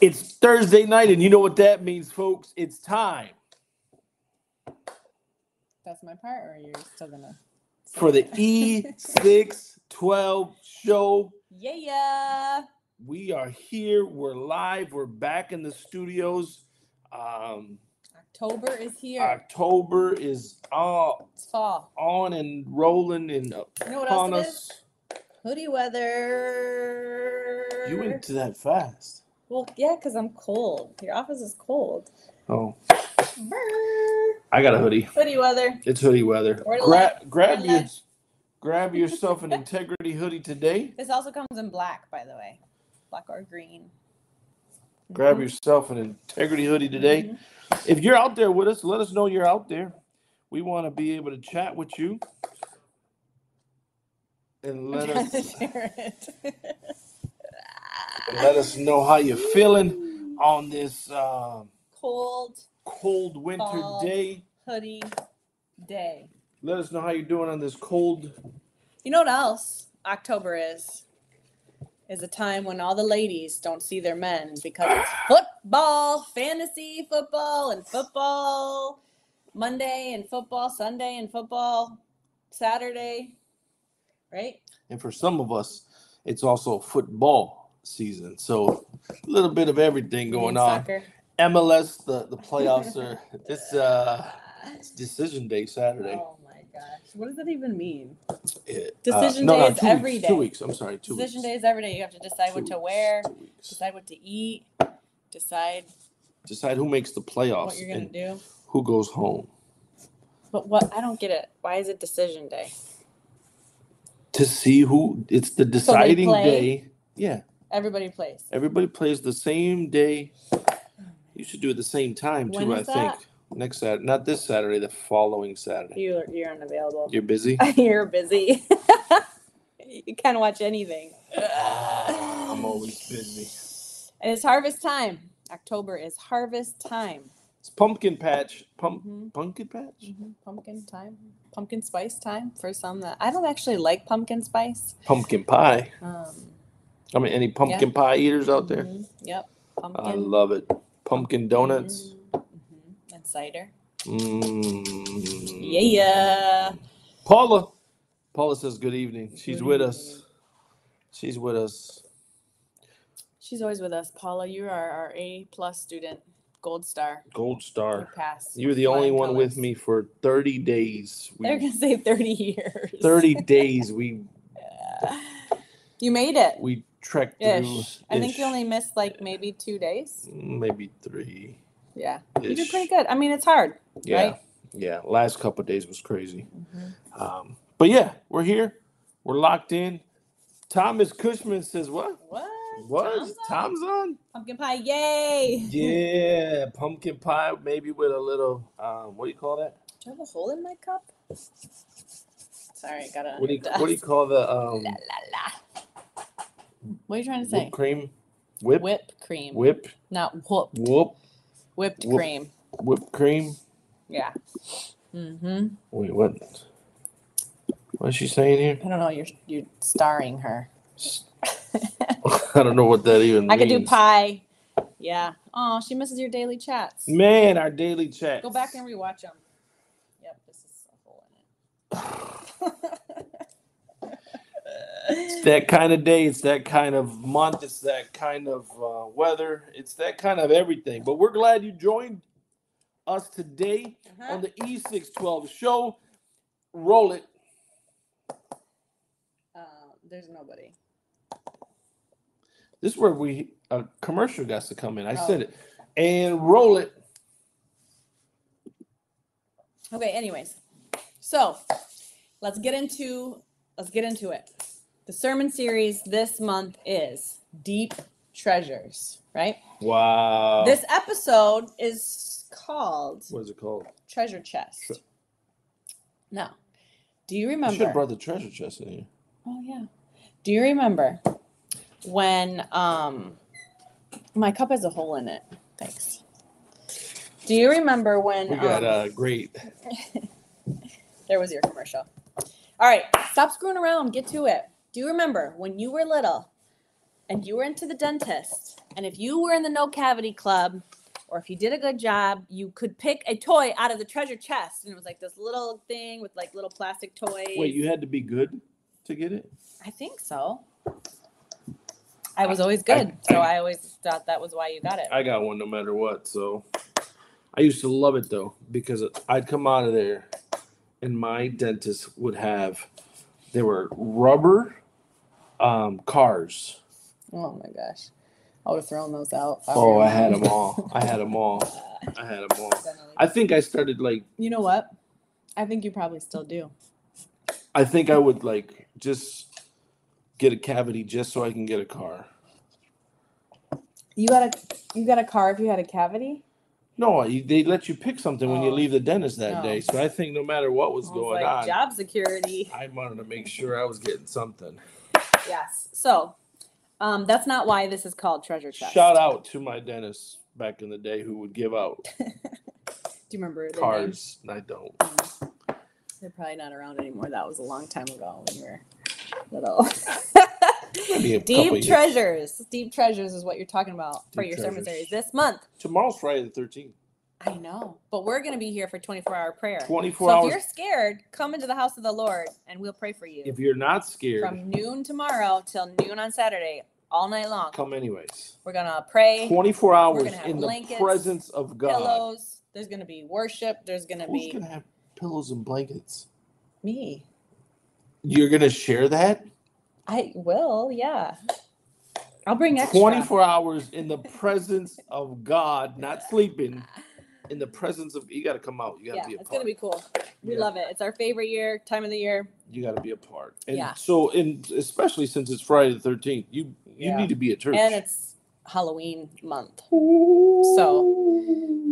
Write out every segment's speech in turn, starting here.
It's Thursday night, and you know what that means, folks. It's time That's my part, or you're still gonna? for the it? E612 show. yeah, yeah. We are here. We're live. We're back in the studios. Um, October is here. October is all it's fall. on and rolling and You know what upon us. is? Hoodie weather. You went to that fast. Well, yeah, because I'm cold. Your office is cold. Oh, Brr. I got a hoodie. Hoodie weather. It's hoodie weather. We're Grab, lit. grab We're your, lit. grab yourself an integrity hoodie today. This also comes in black, by the way, black or green. Grab Mhm. yourself an integrity hoodie today. Mhm. If you're out there with us, let us know you're out there. We want to be able to chat with you and I'm let to us share it. let us know how you're feeling on this um, Cold cold winter Fall. day. hoodie day. Let us know how you're doing on this cold. You know what else October is? Is a time when all the ladies don't see their men because it's football, fantasy football, and football Monday and football Sunday and football Saturday. Right? And for some of us, it's also football season. So a little bit of everything going on. Soccer. MLS, the, the playoffs are this uh it's decision day Saturday. Oh my gosh. What does that even mean? It- Decision no, day no, is two every weeks, day. Two weeks. I'm sorry, two Decision weeks. day is every day. You have to decide what to wear, weeks. decide what to eat, decide Decide who makes the playoffs what you're gonna and do. who goes home. But what I don't get it. Why is it decision day? To see who it's the deciding play? day. Yeah. Everybody plays. Everybody plays the same day. You should do it the same time too, When I is think. that? Next Saturday. Not this Saturday, the following Saturday. You're, you're unavailable. You're busy? You're busy. you can't watch anything. I'm always busy. And it's harvest time. October is harvest time. It's pumpkin patch. Pump Mhm. pumpkin patch? Mhm. Pumpkin time. Pumpkin spice time for some that I don't actually like pumpkin spice. Pumpkin pie. Um, I mean any pumpkin pie eaters out there? mhm. Yep. Pumpkin. I love it. Pumpkin donuts. Mhm. And cider. Mm. Yeah. Paula. Paula says good evening. She's with us. She's with us. She's always with us. Paula, you are our A plus student, gold star. Gold You star. pass. You're the only flying one with colors. me for 30 days. They're gonna say thirty years. 30 days we You made it. we trekked through. Ish. I think you only missed like maybe two days. maybe 3. Yeah. You did pretty good. I mean, it's hard. Yeah. right? Yeah, last couple days was crazy. Um, but yeah, we're here. We're locked in. Thomas Cushman says what? What? What? Tom's on? Tom's on? Pumpkin pie, yay! Yeah, pumpkin pie, maybe with a little um, what do you call that? Do you have a hole in my cup? Sorry, I got it. on What do you what do you call the um La, la, la. What are you trying to say? whipped cream? Whip Whip cream, whip not whoop. whoop Whipped Whoop. cream. whipped cream. Yeah. Mm-hmm. Wait, what? What's she saying here? I don't know. You're you're starring her. I don't know what that even I means. could do pie. Yeah. Oh, she misses your daily chats. Man, our daily chat. Go back and rewatch them. Yep, this is a hole in it. It's that kind of day. It's that kind of month. It's that kind of uh, weather. It's that kind of everything. But we're glad you joined us today Uh-huh. on the E612 show. Roll it. Uh, there's nobody. This is where we a commercial got to come in. I Oh. said it. And roll it. Okay, anyways. So let's get into let's get into it. The sermon series this month is Deep Treasures, right? Wow. This episode is called what is it called? Treasure Chest. Tre- Now, do you I should remember? have brought the treasure chest in here. Oh yeah. Do you remember when um my cup has a hole in it? Thanks. Do you remember when We got um, uh great. there was your commercial? All right, stop screwing around. Get to it. Do you remember when you were little and you were into the dentist And if you were in the no cavity club, or if you did a good job, you could pick a toy out of the treasure chest, and it was like this little thing with like little plastic toys. Wait, you had to be good to get it? I think so. I was always good, so I always thought that was why you got it. I got one no matter what. So I used to love it though because I'd come out of there and my dentist would have there were rubber um, cars. Oh my gosh, I would have thrown those out. Oh, I had them all. I had them all. I had them all. I think I started like You know what? I think you probably still do. I think I would like just get a cavity just so I can get a car. You got a you got a car if you had a cavity. No, you, they let you pick something when you Oh. leave the dentist that No. day. So I think no matter what was I was going like, on, job security. I wanted to make sure I was getting something. Yes. So, um, that's not why this is called treasure chest. Shout out to my dentist back in the day who would give out Do you remember their cars. I don't. names? They're probably not around anymore. That was a long time ago when you were little. Deep treasures. Deep treasures is what you're talking about for Deep your sermon series this month. Tomorrow's Friday the thirteenth. I know, but we're going to be here for 24 hour prayer. 24 So four if you're scared, come into the house of the Lord and we'll pray for you. If you're not scared, From noon tomorrow till noon on Saturday, all night long. come anyways. We're gonna pray. Twenty four hours gonna have in the presence of God. Pillows. There's gonna be worship. There's gonna Who's be gonna have pillows and blankets? me. You're gonna share that? I will. Yeah. I'll bring extra. 24 hours in the presence of God, not sleeping. In the presence of you got to come out. You got to Yeah, be a it's part. gonna be cool. We Yeah. love it. It's our favorite year, time of the year. you got to be a part. And Yeah. so, in especially since it's Friday the 13th, you you Yeah. need to be at church. And it's Halloween month. so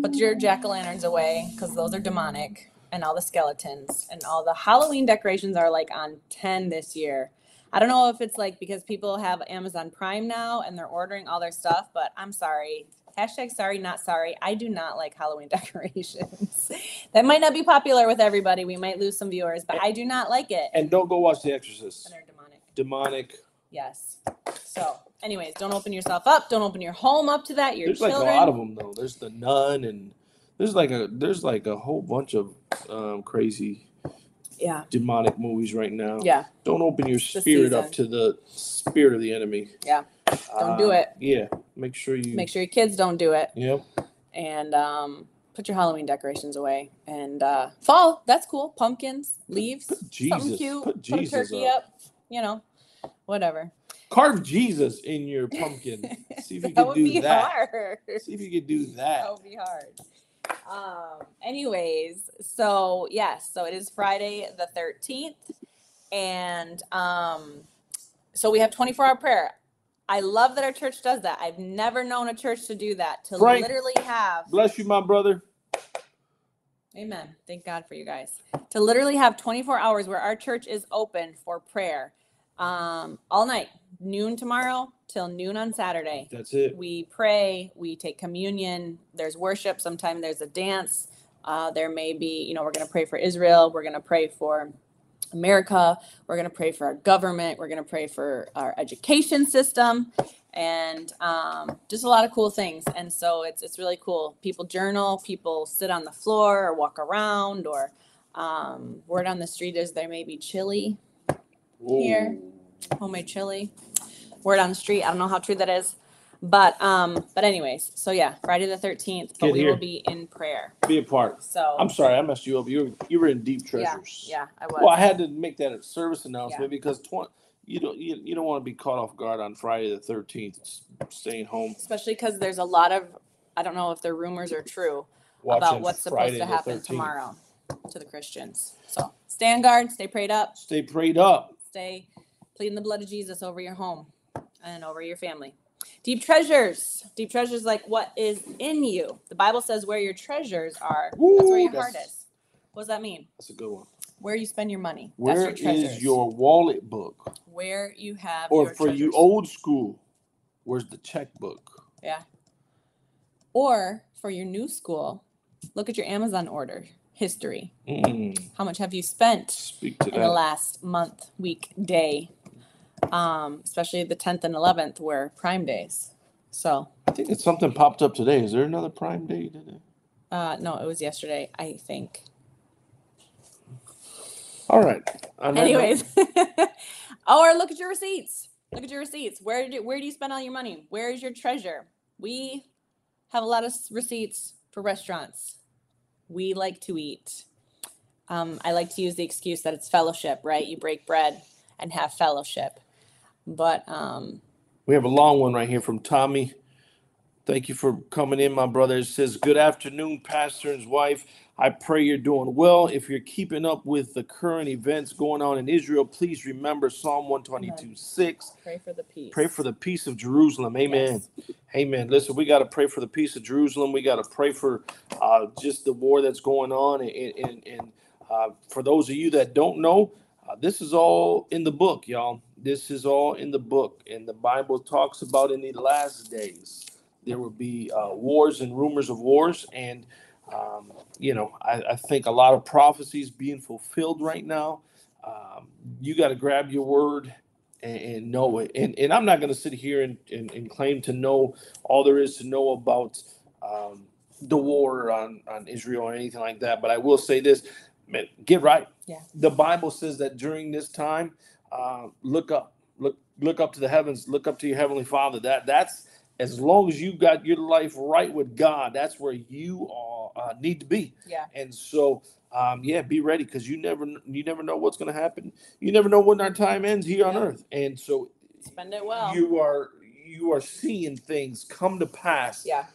Put your jack o' lanterns away because those are demonic and all the skeletons and all the Halloween decorations are like on 10 this year. I don't know if it's like because people have Amazon Prime now and they're ordering all their stuff, but I'm sorry. Hashtag sorry, not sorry. I do not like Halloween decorations. that might not be popular with everybody. We might lose some viewers, but I do not like it. and don't go watch The Exorcist. And they're demonic. Demonic. Yes. So, anyways, don't open yourself up. Don't open your home up to that. Your There's children. like a lot of them though. There's the Nun, and there's like a there's like a whole bunch of um, crazy yeah. demonic movies right now. Yeah. Don't open your the spirit up season. to the spirit of the enemy. Yeah. Don't do Uh, it. Yeah. Make sure you. Make sure your kids don't do it. Yep. and um, put your Halloween decorations away. And uh, fall, that's cool. Pumpkins, leaves, something Jesus. cute. Put Put, Jesus a turkey up. up. You know, whatever. Carve Jesus in your pumpkin. See if you that can would do be that. hard. See if you can do that. That would be hard. Um, anyways, so yes, so it is Friday the 13th. And um, so we have 24 hour prayer. I love that our church does that. I've never known a church to do that, to Frank. literally have Bless you, my brother. Amen. Thank God for you guys. To literally have 24 hours where our church is open for prayer um, all night, noon tomorrow till noon on Saturday. That's it. We pray, we take communion, there's worship, sometimes there's a dance. Uh, there may be, you know, we're going to pray for Israel, we're going to pray for America, we're going to pray for our government, we're going to pray for our education system and um, just a lot of cool things. And so it's it's really cool. People journal, people sit on the floor or walk around, or um, word on the street is there may be chili, Here. Ooh. homemade chili. Word on the street. I don't know how true that is, but um, but anyways, so yeah, Friday the thirteenth. But Get we here. will be in prayer. Be a part. So I'm sorry, I messed you up. You were, you were in deep yeah, treasures. yeah, I was. Well, I had to make that a service announcement because tw- you don't you, you don't want to be caught off guard on Friday the 13th, staying home Especially because there's a lot of I don't know if the rumors are true watching about what's supposed Friday to the happen 13th. tomorrow to the Christians. So stay on guard, stay prayed up, Stay prayed up. stay pleading the blood of Jesus over your home and over your family. Deep treasures. Deep treasures like what is in you. The Bible says where your treasures are, that's where Ooh, your heart is. What does that mean? That's a good one. Where you spend your money. Where that's your is your wallet book? where you have Or for you old school, where's the checkbook? Yeah. Or for your new school, look at your Amazon order history. Mm, How much have you spent speak to in the last month, week, day? Um, especially the 10th and 11th were prime days. So, I think it's something popped up today. Is there another Prime Day today? uh, no, it was yesterday, I think. All right. On that note- Anyways, or look at your receipts. Look at your receipts. Where did you, where do you spend all your money? Where is your treasure? We have a lot of receipts for restaurants. We like to eat. Um, I like to use the excuse that it's fellowship, right? You break bread and have fellowship. But um, We have a long one right here from Tommy. Thank you for coming in, my brother. It says, Good afternoon, Pastor and his wife. I pray you're doing well. If you're keeping up with the current events going on in Israel, please remember Psalm 122 6. pray for the peace. Pray for the peace of Jerusalem. Amen. Yes. Amen. Listen, we got to pray for the peace of Jerusalem. We got to pray for uh, just the war that's going on. And, and, and uh, for those of you that don't know, uh, this is all in the book, y'all. This is all in the book. And the Bible talks about in the last days, there will be uh, wars and rumors of wars. And, um, you know, I, I think a lot of prophecies being fulfilled right now. Um, you got to grab your word and, and know it. And, and I'm not going to sit here and, and, and claim to know all there is to know about um, the war on, on Israel or anything like that. But I will say this get right. Yeah. The Bible says that during this time, uh, look up, look, look up to the heavens, look up to your heavenly father. That that's as long as you got your life right with God, that's where you are, uh, need to be. Yeah. And so, um, yeah, be ready because you never you never know what's going to happen. You never know when our time ends here on earth. And so, Spend it well. you are you are seeing things come to pass yeah.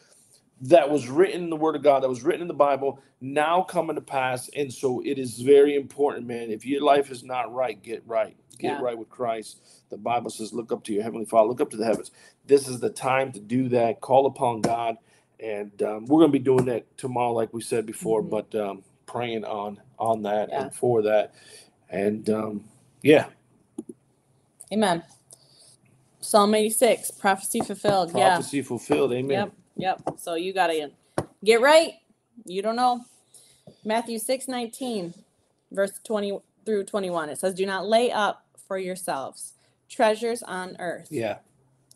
That was written in the Word of God, that was written in the Bible, now coming to pass. And so, it is very important, man. If your life is not right, get right. Get Yeah. right with Christ. The Bible says, "Look up to your heavenly Father. Look up to the heavens." This is the time to do that. Call upon God, and um, we're going to be doing that tomorrow, like we said before. Mhm. But um, praying on on that Yeah. and for that, and um, yeah, Amen. Psalm 86, prophecy fulfilled. Yeah. prophecy fulfilled. Amen. Yep, yep. So you gotta get right. You don't know. Matthew six nineteen, verse twenty through twenty one. It says, "Do not lay up for yourselves treasures on earth, Yeah.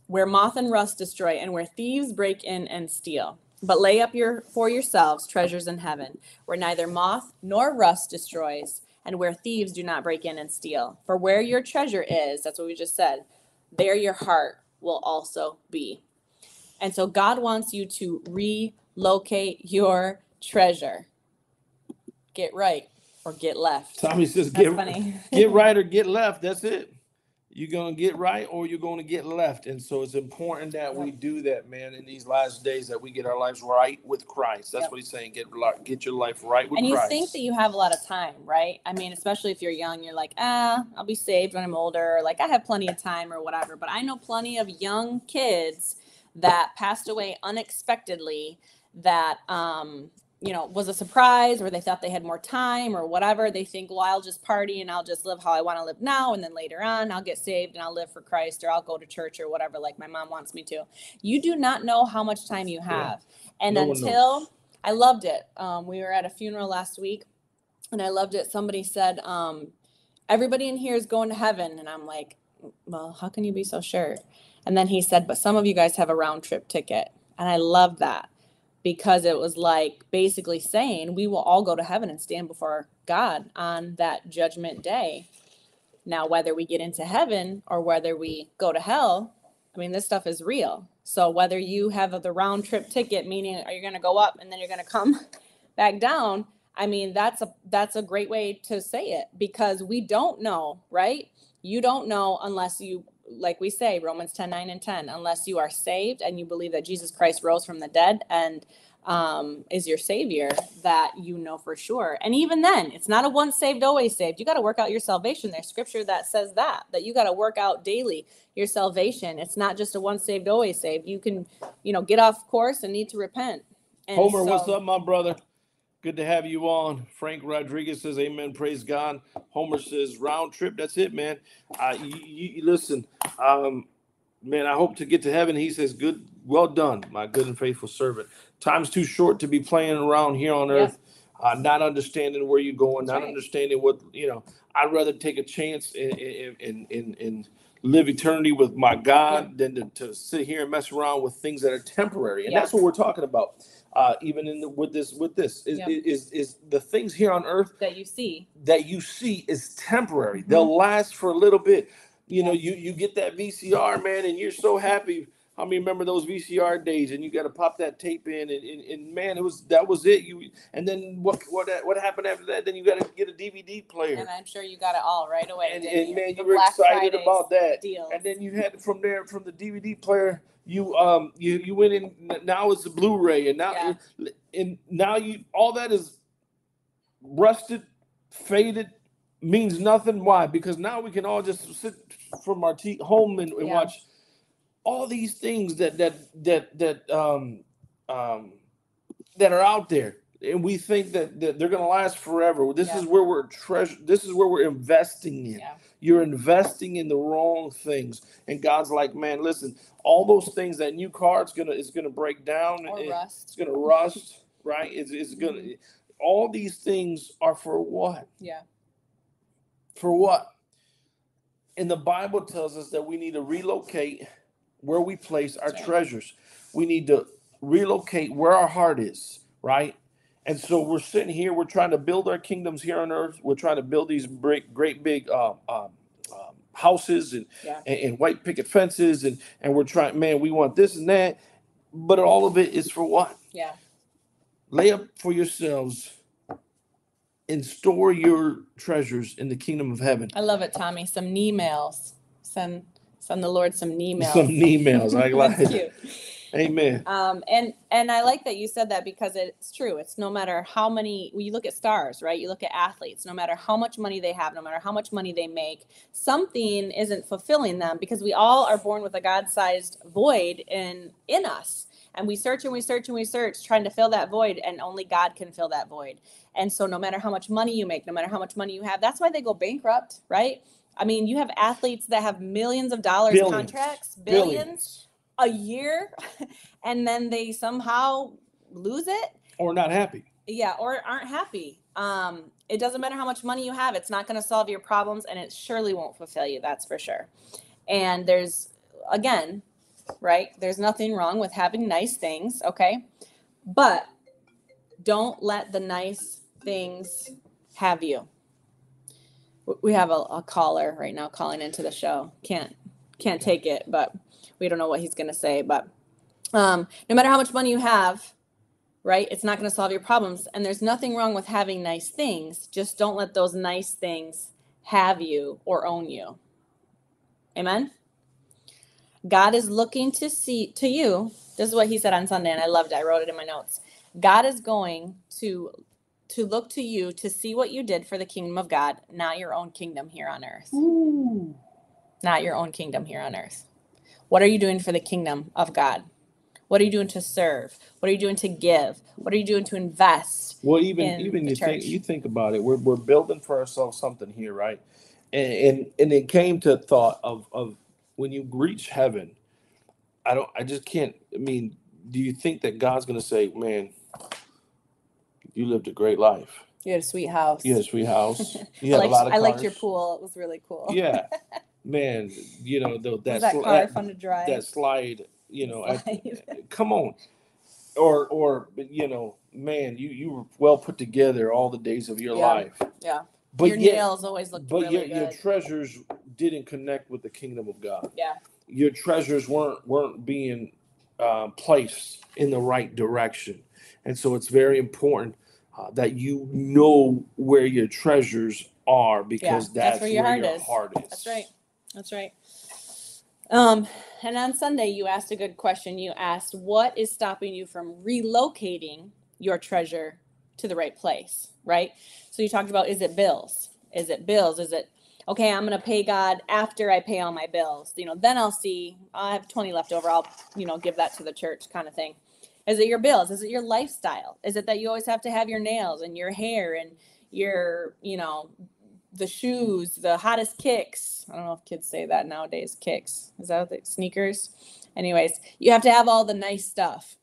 where moth and rust destroy, and where thieves break in and steal. But lay up your for yourselves treasures in heaven, where neither moth nor rust destroys, and where thieves do not break in and steal. For where your treasure is, that's what we just said, there your heart will also be. And so God wants you to relocate your treasure. Get right or get left. Tommy says, That's "Get funny. get right or get left. That's it. You're gonna get right or you're gonna get left. And so it's important that we do that, man, in these last days that we get our lives right with Christ. That's Yep. what he's saying. Get get your life right with and you Christ. think that you have a lot of time, right? I mean, especially if you're young, you're like, ah, I'll be saved when I'm older. Like I have plenty of time or whatever. But I know plenty of young kids that passed away unexpectedly that um you know was a surprise or they thought they had more time or whatever. They think well i'll just party and i'll just live how i want to live now and then later on i'll get saved and i'll live for christ or i'll go to church or whatever like my mom wants me to. You do not know how much time you have. And No until i loved it. Um, we were at a funeral last week and i loved it. Somebody said um, everybody in here is going to heaven. And i'm like well how can you be so sure and then he said but some of you guys have a round trip ticket and i love that because it was like basically saying we will all go to heaven and stand before God on that judgment day. Now, whether we get into heaven or whether we go to hell, I mean, this stuff is real. So, whether you have the round trip ticket, meaning are you going to go up and then you're going to come back down? I mean, that's a that's a great way to say it because we don't know, right? You don't know unless you like we say romans 10 9 and 10 unless you are saved and you believe that jesus christ rose from the dead and um, is your savior that you know for sure. And even then it's not a once saved always saved. You got to work out your salvation. There's scripture that says that that you got to work out daily your salvation. It's not just a once saved always saved. You can you know get off course and need to repent. And Homer, what's up, my brother? Good to have you on. Frank Rodriguez says, "Amen, praise God." Homer says, "Round trip, that's it, man." Uh, you, you, listen, um, man. I hope to get to heaven. He says, "Good, well done, my good and faithful servant." Time's too short to be playing around here on Yeah. earth, uh, not understanding where you're going, That's not right. understanding what you know. I'd rather take a chance and and and, and live eternity with my God than to, to sit here and mess around with things that are temporary. And Yeah. that's what we're talking about. Uh, even in the, with this with this is, Yeah. is is the things here on earth that you see. that you see is temporary. Mhm. They'll last for a little bit. You know, you you get that VCR man, and you're so happy. I many remember those VCR days? And you got to pop that tape in, and, and, and man, it was that was it. You and then what what that what happened after that? Then you got to get a DVD player, And I'm sure you got it all right away. and, and man, The you were Black excited Fridays about that. Deals. And then you had from there from the DVD player, you um you you went in. Now it's the Blu-ray, and now and now you all that is rusted, faded, means nothing. Why? Because now we can all just sit from our t- home and, and Yeah. watch all these things that that that that um um that are out there. And we think that, that they're gonna last forever. This Yeah. is where we're treasure. This is where we're investing in yeah. You're investing in the wrong things. And god's like man listen all those things that new car it's gonna it's gonna break down Or and rust. it's gonna rust right? It's, it's gonna mm-hmm. all these things are for what? Yeah. for what? And the bible tells us that we need to relocate where we place our right. treasures. We need to relocate where our heart is right and so we're sitting here we're trying to build our kingdoms here on earth we're trying to build these great great big um, um, um, houses and, Yeah. and and white picket fences and and we're trying man we want this and that but all of it is for what Yeah. lay up for yourselves and store your treasures in the kingdom of heaven I love it, Tommy. Some emails. Send send the Lord some emails. some emails i like cute. Amen Um, and and I like that you said that because it's true. It's no matter how many when you look at stars, right? You look at athletes. No matter how much money they have, no matter how much money they make, something isn't fulfilling them because we all are born with a God-sized void in in us, and we search and we search and we search trying to fill that void, and only God can fill that void. And so, no matter how much money you make, no matter how much money you have, that's why they go bankrupt, right? I mean, you have athletes that have millions of dollars Billions. contracts, billions a year and then they somehow lose it? Or not happy. Yeah or aren't happy. Um it doesn't matter how much money you have it's not going to solve your problems and it surely won't fulfill you that's for sure. And there's again right there's nothing wrong with having nice things okay? But don't let the nice things have you. We have a, a caller right now calling into the show. Can't can't take it but we don't know what he's going to say but um, no matter how much money you have right it's not going to solve your problems. And there's nothing wrong with having nice things. Just don't let those nice things have you or own you. Amen? God is looking to see to you. This is what he said on sunday and i loved it. I wrote it in my notes. God is going to to look to you to see what you did for the kingdom of god not your own kingdom here on earth. Not your own kingdom here on earth. What are you doing for the kingdom of God? What are you doing to serve? What are you doing to give? What are you doing to invest? Well, even in even you think you think about it, we're we're building for ourselves something here, right? And and, and it came to thought of of when you reach heaven. I don't. I just can't. I mean, do you think that God's going to say, "Man, you lived a great life. You had a sweet house. You had a sweet house. You I had liked, a lot of I liked your pool. It was really cool. Yeah, man. You know the, that that car fun to drive? that slide. You know, I- come on or or you know man you you were well put together all the days of your Yeah. life Yeah. but your yet nails always looked but really yet your treasures didn't connect with the kingdom of god yeah. your treasures weren't weren't being um, placed in the right direction and so it's very important uh, that you know where your treasures are because that's, where, your, heart, is. That's right. That's right. Um, and on Sunday, you asked a good question. You asked, what is stopping you from relocating your treasure to the right place? Right. So you talked about, is it bills? Is it bills? Is it, okay, I'm going to pay God after I pay all my bills? You know, then I'll see, I have 20 left over. I'll, you know, give that to the church kind of thing. Is it your bills? Is it your lifestyle? Is it that you always have to have your nails and your hair and your, you know, the shoes, the hottest kicks. I don't know if kids say that nowadays. Kicks. Is that the sneakers? Anyways, you have to have all the nice stuff.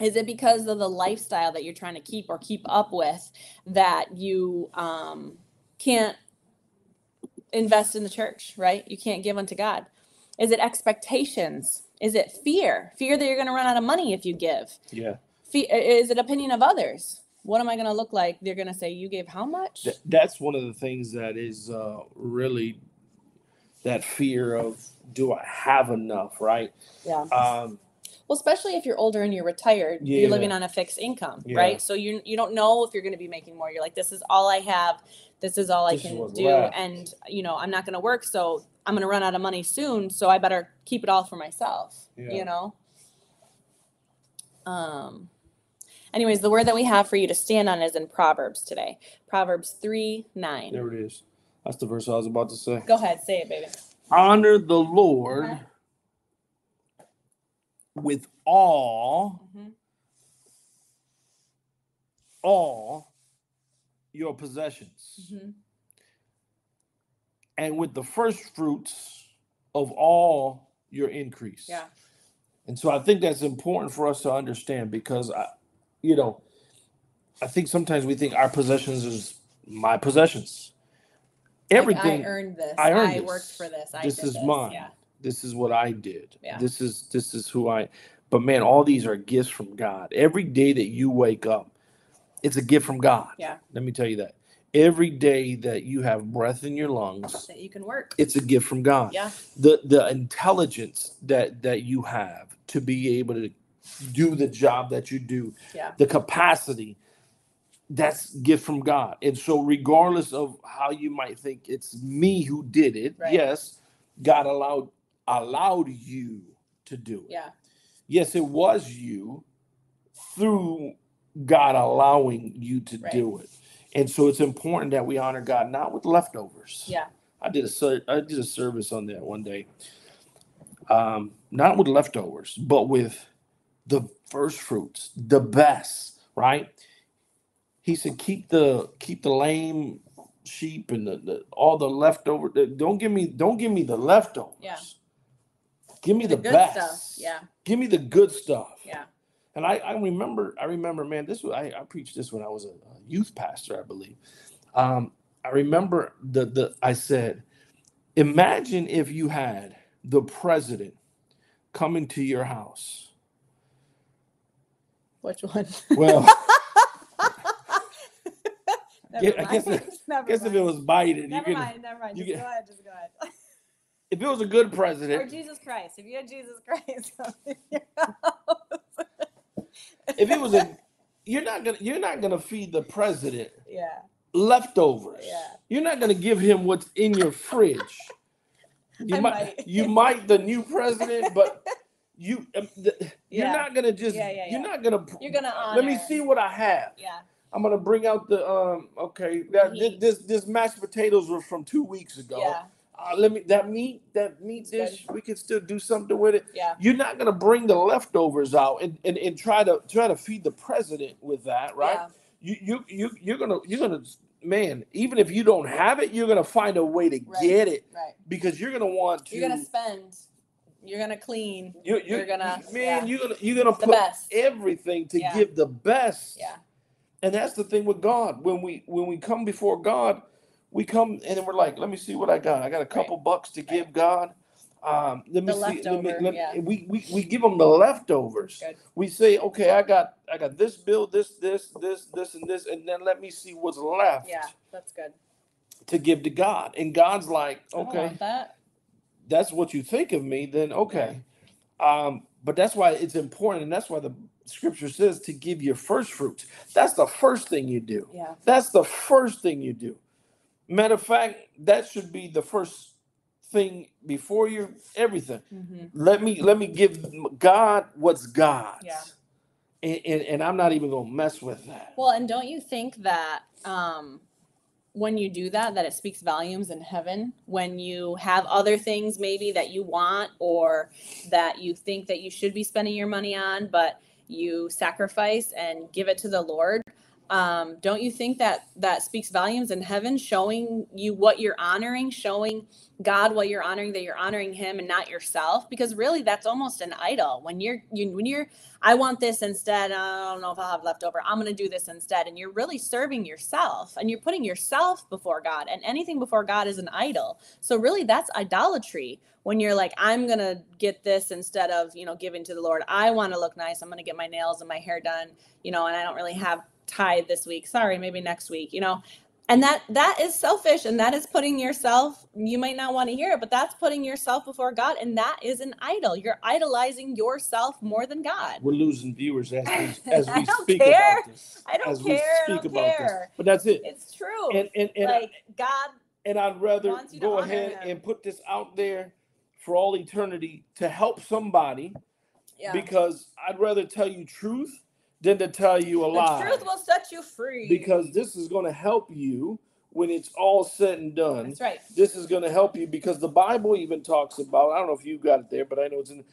Is it because of the lifestyle that you're trying to keep or keep up with that you um, can't invest in the church, right? You can't give unto God. Is it expectations? Is it fear? Fear that you're going to run out of money if you give? Yeah. Fe- is it opinion of others? What am I going to look like? They're going to say, You gave how much? Th- that's one of the things that is uh, really that fear of do I have enough, right? Yeah. Um, Well, especially if you're older and you're retired, Yeah. you're living on a fixed income, Yeah. right? So you you don't know if you're going to be making more. You're like, this is all I have. This is all I This is can do, left. and you know I'm not going to work, so I'm going to run out of money soon. So I better keep it all for myself. Yeah. You know. Um. Anyways, the word that we have for you to stand on is in Proverbs today. Proverbs three nine. there it is. That's the verse I was about to say. Go ahead, say it, baby. Honor the Lord Uh-huh. with all, Mhm. all your possessions, Mhm. and with the first fruits of all your increase. Yeah. And so I think that's important for us to understand because I, you know, I think sometimes we think our possessions is my possessions. Like, Everything I earned this. I I, earned this. worked for this. I This is this. mine. Yeah. this is what I did. Yeah. This is this is who I but man, all these are gifts from God. Every day that you wake up, it's a gift from God. Yeah. Let me tell you that. Every day that you have breath in your lungs, That you can work. it's a gift from God. Yeah. The the intelligence that that you have to be able to do the job that you do, Yeah. the capacity, that's gift from God. And so regardless of how you might think it's me who did it, Right. yes, God allowed allowed you to do it. Yeah. Yes, it was you through God allowing you to Right. do it. And so it's important that we honor God not with leftovers. Yeah. I did a I did a service on that one day. Um, not with leftovers, but with the first fruits, the best, right? He said, keep the keep the lame sheep and the, the all the leftover. the- Don't give me don't give me the leftovers. Yeah. Give me the, good best. stuff. Yeah. Give me the good stuff. Yeah. And I, I remember, I remember, man, this was, I, I preached this when I was a, a youth pastor, I believe. Um, I remember the, the, I said, imagine if you had the president coming to your house. Which one? Well, Yeah, I guess Never guess if it was Biden, you Never could, mind. Never mind. you Just get- go ahead. Just go ahead. if it was a good president, or Jesus Christ. If you had Jesus Christ. if it was a, you're not gonna, you're not gonna feed the president yeah. leftovers. Yeah. You're not to give him what's in your fridge. You I might, might. you might the new president, but you um, the, you're not going to just Yeah, yeah, you're not going to You're gonna honor. let me see what I have. Yeah. I'm going to bring out the um okay, that thi- Meat. this this mashed potatoes were from 2 weeks ago. Yeah. Uh, let me that meat that meat dish we can still do something with it. Yeah. You're not going to bring the leftovers out and, and and try to try to feed the president with that, right? Yeah. you you you you're gonna you're gonna man even if you don't have it you're gonna find a way to Right. get it Right. because you're gonna want to You're gonna spend. You're gonna clean. you, you, you're gonna- man yeah. you're gonna you're gonna put everything to Yeah. give the best Yeah. and that's the thing with god when we when we come before god we come and then we're like let me see what i got i got a couple bucks to give god um let me The see let me, let, yeah. we, we we give them the leftovers Good. we say okay i got i got this bill this this this this and this and then let me see what's left Yeah. That's good. to give to God. And God's like, okay. That's what you think of me, then okay. Um, but that's why it's important, and that's why the scripture says to give your first fruits. That's the first thing you do. Yeah. That's the first thing you do. Matter of fact, that should be the first thing before you everything. hmm Let me let me give God what's God's. Yeah. And, and, and I'm not even gonna mess with that. Well, and don't you think that um, when you do that, that it speaks volumes in heaven? When you have other things maybe that you want or that you think that you should be spending your money on, but you sacrifice and give it to the Lord. Um, don't you think that that speaks volumes in heaven showing you what you're honoring showing god what you're honoring that you're honoring him and not yourself? Because really that's almost an idol. When you're you when you're i want this instead i don't know if i'll have leftover i'm going to do this instead and you're really serving yourself and you're putting yourself before god and anything before god is an idol. So really that's idolatry. When you're like i'm going to get this instead of you know giving to the lord. I want to look nice. I'm going to get my nails and my hair done you know and i don't really have tithe this week sorry maybe next week you know and that that is selfish and that is putting yourself you might not want to hear it but that's putting yourself before god and that is an idol you're idolizing yourself more than god We're losing viewers as we, as we speak care. about this. i don't as care we i speak don't about care this. But that's it. it's true And and and, like god and I'd rather wants you to go ahead him. and put this out there for all eternity to help somebody yeah because I'd rather tell you truth than to tell you a the lie. truth will set you free because this is going to help you when it's all said and done. that's right This is going to help you because the Bible even talks about. I don't know if you got it there, but I know it's in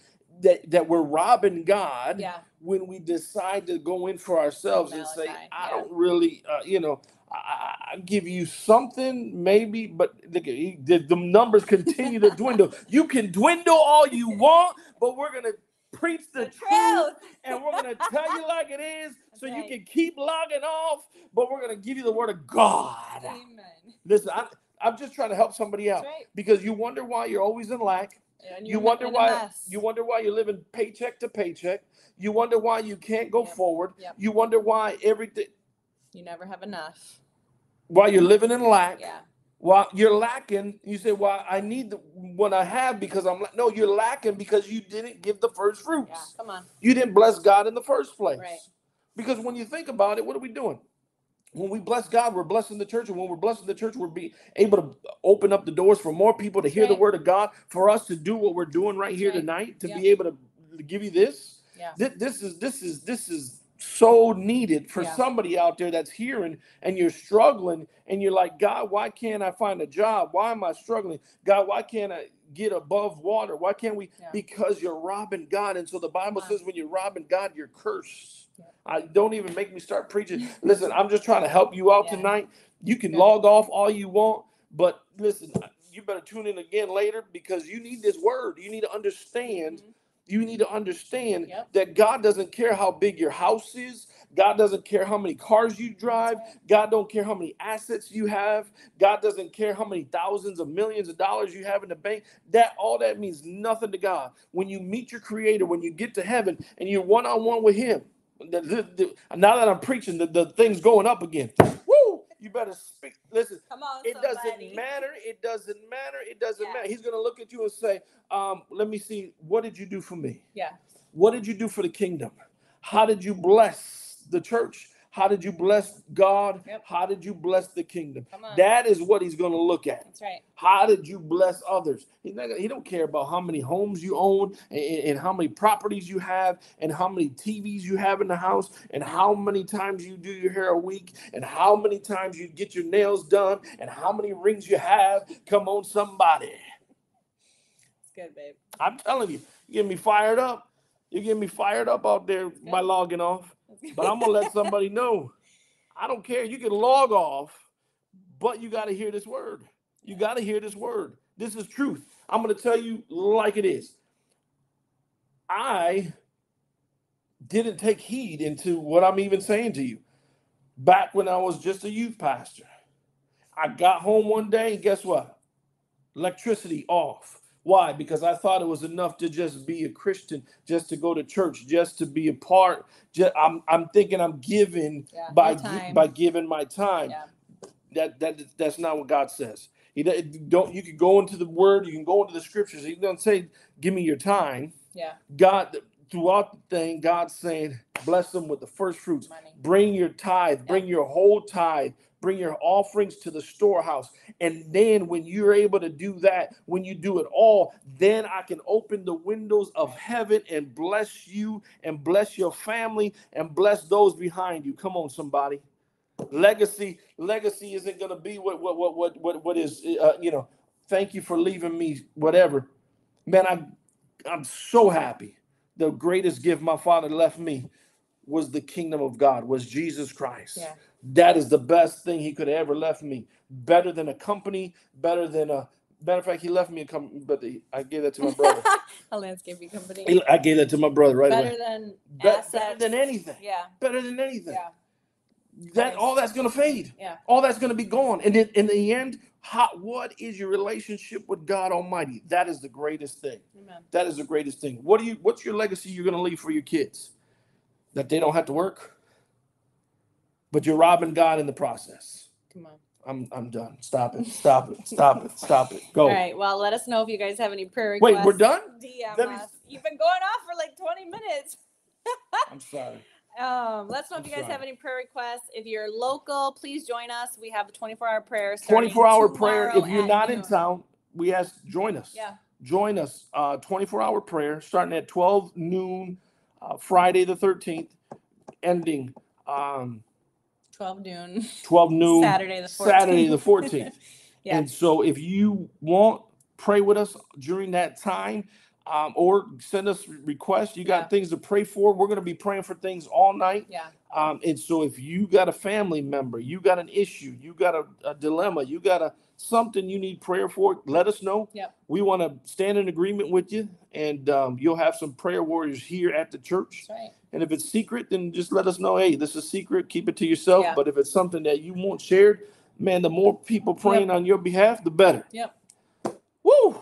that that we're robbing God yeah when we decide to go in for ourselves and say, I yeah. don't really, uh, you know, I, I give you something maybe, but look the, the numbers continue to dwindle. You can dwindle all you want, but we're gonna preach the, the truth and we're gonna tell you like it is, so That's you can keep logging off. But we're gonna give you the word of God. amen Listen, I, I'm just trying to help somebody out right because you wonder why you're always in lack. and You wonder why you wonder why you're living paycheck to paycheck. You wonder why you can't go Yep. forward. Yep. You wonder why everything you never have enough why you're living in lack. yeah Why you're lacking. You say, "Well, I need the, what I have because I'm la-" no, you're lacking because you didn't give the first fruits. yeah come on You didn't bless God in the first place. Right. Because when you think about it, what are we doing? When we bless God, we're blessing the church, and when we're blessing the church, we're be able to open up the doors for more people to hear the word of God, for us to do what we're doing right here right. tonight, to be able to give you this. yeah This, this is this is this is so needed for Yeah. somebody out there that's hearing and you're struggling and you're like, God, why can't I find a job? Why am I struggling? God, why can't I get above water? Why can't we? Yeah. Because you're robbing God. And so the Bible on. says when you're robbing God, you're cursed. Yeah. I don't even make me start preaching. Listen, I'm just trying to help you out tonight. You can log off all you want, but listen, you better tune in again later because you need this word. You need to understand Mhm. You need to understand Yep. that God doesn't care how big your house is. God doesn't care how many cars you drive. God don't care how many assets you have. God doesn't care how many thousands of millions of dollars you have in the bank. That all that means nothing to God. When you meet your creator, when you get to heaven and you're one on one with him. the- the- the- now that I'm preaching, the, the thing's going up again. You better speak. Listen, Come on, it somebody. doesn't matter. It doesn't matter. It doesn't Yeah. matter. He's gonna look at you and say, um, "Let me see. What did you do for me? Yeah. What did you do for the kingdom? How did you bless the church? How did you bless God? Yep. How did you bless the kingdom? That is what he's gonna look at. That's right. How did you bless others? He's not, he don't care about how many homes you own and, and how many properties you have and how many TVs you have in the house and how many times you do your hair a week and how many times you get your nails done and how many rings you have. Come on, somebody. It's good, babe. I'm telling you, you get me fired up. You get me fired up out there by logging off. But I'm gonna let somebody know. I don't care. You can log off, but you got to hear this word. You got to hear this word. This is truth. I'm gonna tell you like it is. I didn't take heed into what I'm even saying to you. Back when I was just a youth pastor, I got home one day and guess what? Electricity off. Why? Because I thought it was enough to just be a Christian, just to go to church, just to be a part. Just, I'm, I'm thinking I'm giving Yeah, by gi- by giving my time. Yeah. That that that's not what God says. He do- don't. You can go into the Word. You can go into the Scriptures. He doesn't say, "Give me your time." Yeah. God, throughout the thing, God's saying, "Bless them with the first fruits." Money. Bring your tithe. Bring your whole tithe. Bring your offerings to the storehouse. And then, when you're able to do that, when you do it all, then I can open the windows of heaven and bless you and bless your family and bless those behind you. Come on, somebody legacy legacy isn't going to be what what what what what, what is uh, you know thank you for leaving me whatever man I'm i'm so happy the greatest gift my father left me was the kingdom of god was jesus christ Yeah. That is the best thing he could have ever left me. Better than a company, better than a matter of fact, he left me a company, but he, I gave that to my brother. a landscaping company. I gave that to my brother right Better away. than Be- better than anything. Yeah, Better than anything. yeah, That all that's gonna fade. yeah. All that's gonna be gone. And then in the end, how, what is your relationship with God Almighty? That is the greatest thing. Amen. That is the greatest thing. What do you? What's your legacy you're gonna leave for your kids? That they don't have to work, but you're robbing God in the process. Come on. I'm I'm done. Stop it. Stop it. Stop it. Stop it. Go. All right. Well, let us know if you guys have any prayer requests. Wait, we're done? DM Let me- us. You've been going off for like 20 minutes. I'm sorry. Um, let us know if you guys have any prayer requests. If you're local, please join us. We have a 24 hour prayer. starting 24 hour prayer. tomorrow If you're at not in noon. town, we ask join us. Yeah. Join us. Uh, 24 hour prayer starting at 12 noon, uh, Friday the 13th, ending um, 12 noon. 12 noon, Saturday the 14th. Saturday the 14th. Yeah. And so if you want, pray with us during that time. Um, or send us requests. You got Yeah. things to pray for. We're going to be praying for things all night. Yeah. Um, and so if you got a family member, you got an issue, you got a, a dilemma, you got a something you need prayer for, let us know. Yep. We want to stand in agreement with you, and um, you'll have some prayer warriors here at the church. Right. And if it's secret, then just let us know. Hey, this is secret. Keep it to yourself. Yeah. But if it's something that you want shared, man, the more people praying on your behalf, the better. Yep. Woo!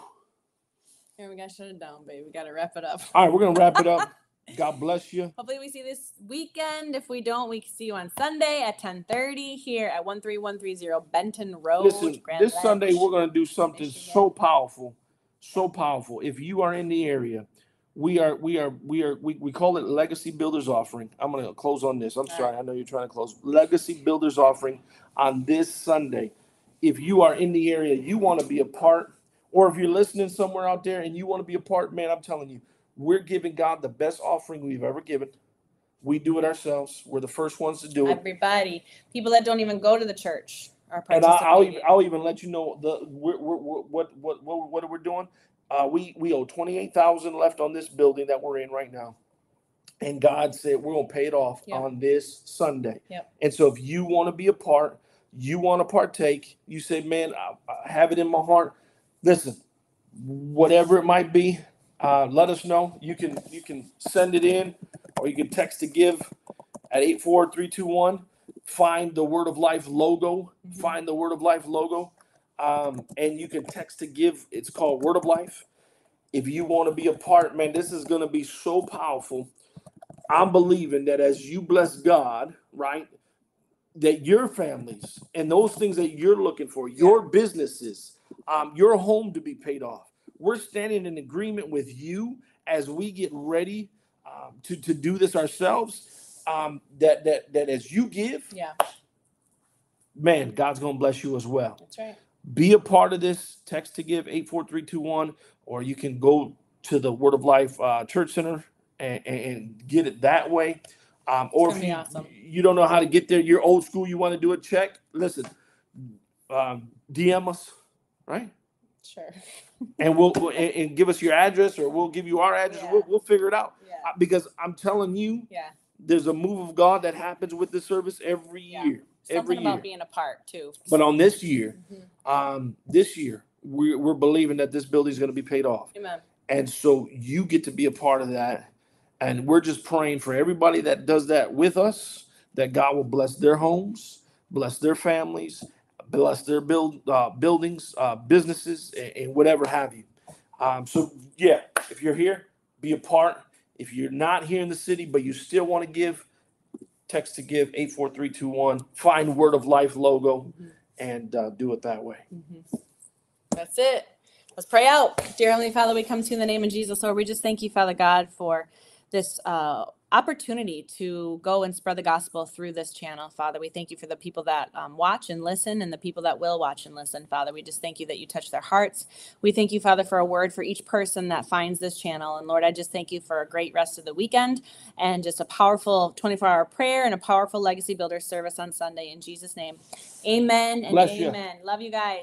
Here we got to shut it down, babe. We got to wrap it up. All right, we're gonna wrap it up. God bless you. Hopefully we see this weekend. If we don't, we see you on Sunday at 10:30 here at 13130 Benton Road. Listen, Grand this Sunday we're going to do something Michigan. so powerful, so powerful. If you are in the area, we are, we are, we are, we, we call it Legacy Builders Offering. I'm going to close on this. I'm All sorry, I know you're trying to close. Legacy Builders Offering on this Sunday. If you are in the area, you want to be a part, or if you're listening somewhere out there and you want to be a part, man, I'm telling you, we're giving God the best offering we've ever given. We do it ourselves. We're the first ones to do it. Everybody, people that don't even go to the church are And I, I'll even. I'll even let you know the we're, we're, we're, what what what what we're doing. Uh, we we owe twenty eight thousand left on this building that we're in right now, and God said we're gonna pay it off Yep. on this Sunday. Yep. And so if you want to be a part, you want to partake, you say, man, I, I have it in my heart. Listen, whatever it might be, uh, let us know. You can you can send it in, or you can text to give at eight four three two one find the Word of Life logo, find the Word of Life logo, um, and you can text to give. It's called Word of Life. If you want to be a part, man, this is going to be so powerful. I'm believing that as you bless God, right, that your families and those things that you're looking for, your businesses, um, your home to be paid off. We're standing in agreement with you as we get ready um, to to do this ourselves. Um, that that that as you give, Yeah, man, God's gonna bless you as well. that's right. Be a part of this. Text to give eight four three two one, or you can go to the Word of Life uh, Church Center and, and, get it that way. Um, or if you, awesome. you don't know how to get there, you're old school, you want to do a check. Listen, um, DM us, right? Sure. And we'll, and, and give us your address, or we'll give you our address. Yeah. We'll, we'll figure it out. Yeah. Because I'm telling you, Yeah. there's a move of God that happens with this service every Yeah. year. every Something year. being a part too. But on this year, Mhm. um, this year, we're, we're believing that this building is going to be paid off. Amen. And so you get to be a part of that. And we're just praying for everybody that does that with us, that God will bless their homes, bless their families, bless their build uh, buildings, uh, businesses, and, and whatever have you. Um, so yeah, if you're here, be a part. If you're not here in the city, but you still want to give, text to give eight four three two one. Find Word of Life logo Mhm. and uh, do it that way. Mhm. That's it. Let's pray out. Dear Heavenly Father, we come to you in the name of Jesus, Lord. We just thank you, Father God, for this uh, opportunity to go and spread the gospel through this channel, Father. We thank you for the people that um, watch and listen and the people that will watch and listen, Father. We just thank you that you touch their hearts. We thank you, Father, for a word for each person that finds this channel. And Lord, I just thank you for a great rest of the weekend and just a powerful 24 hour prayer and a powerful legacy builder service on Sunday. In Jesus' name, amen and Bless you. amen. Love you guys.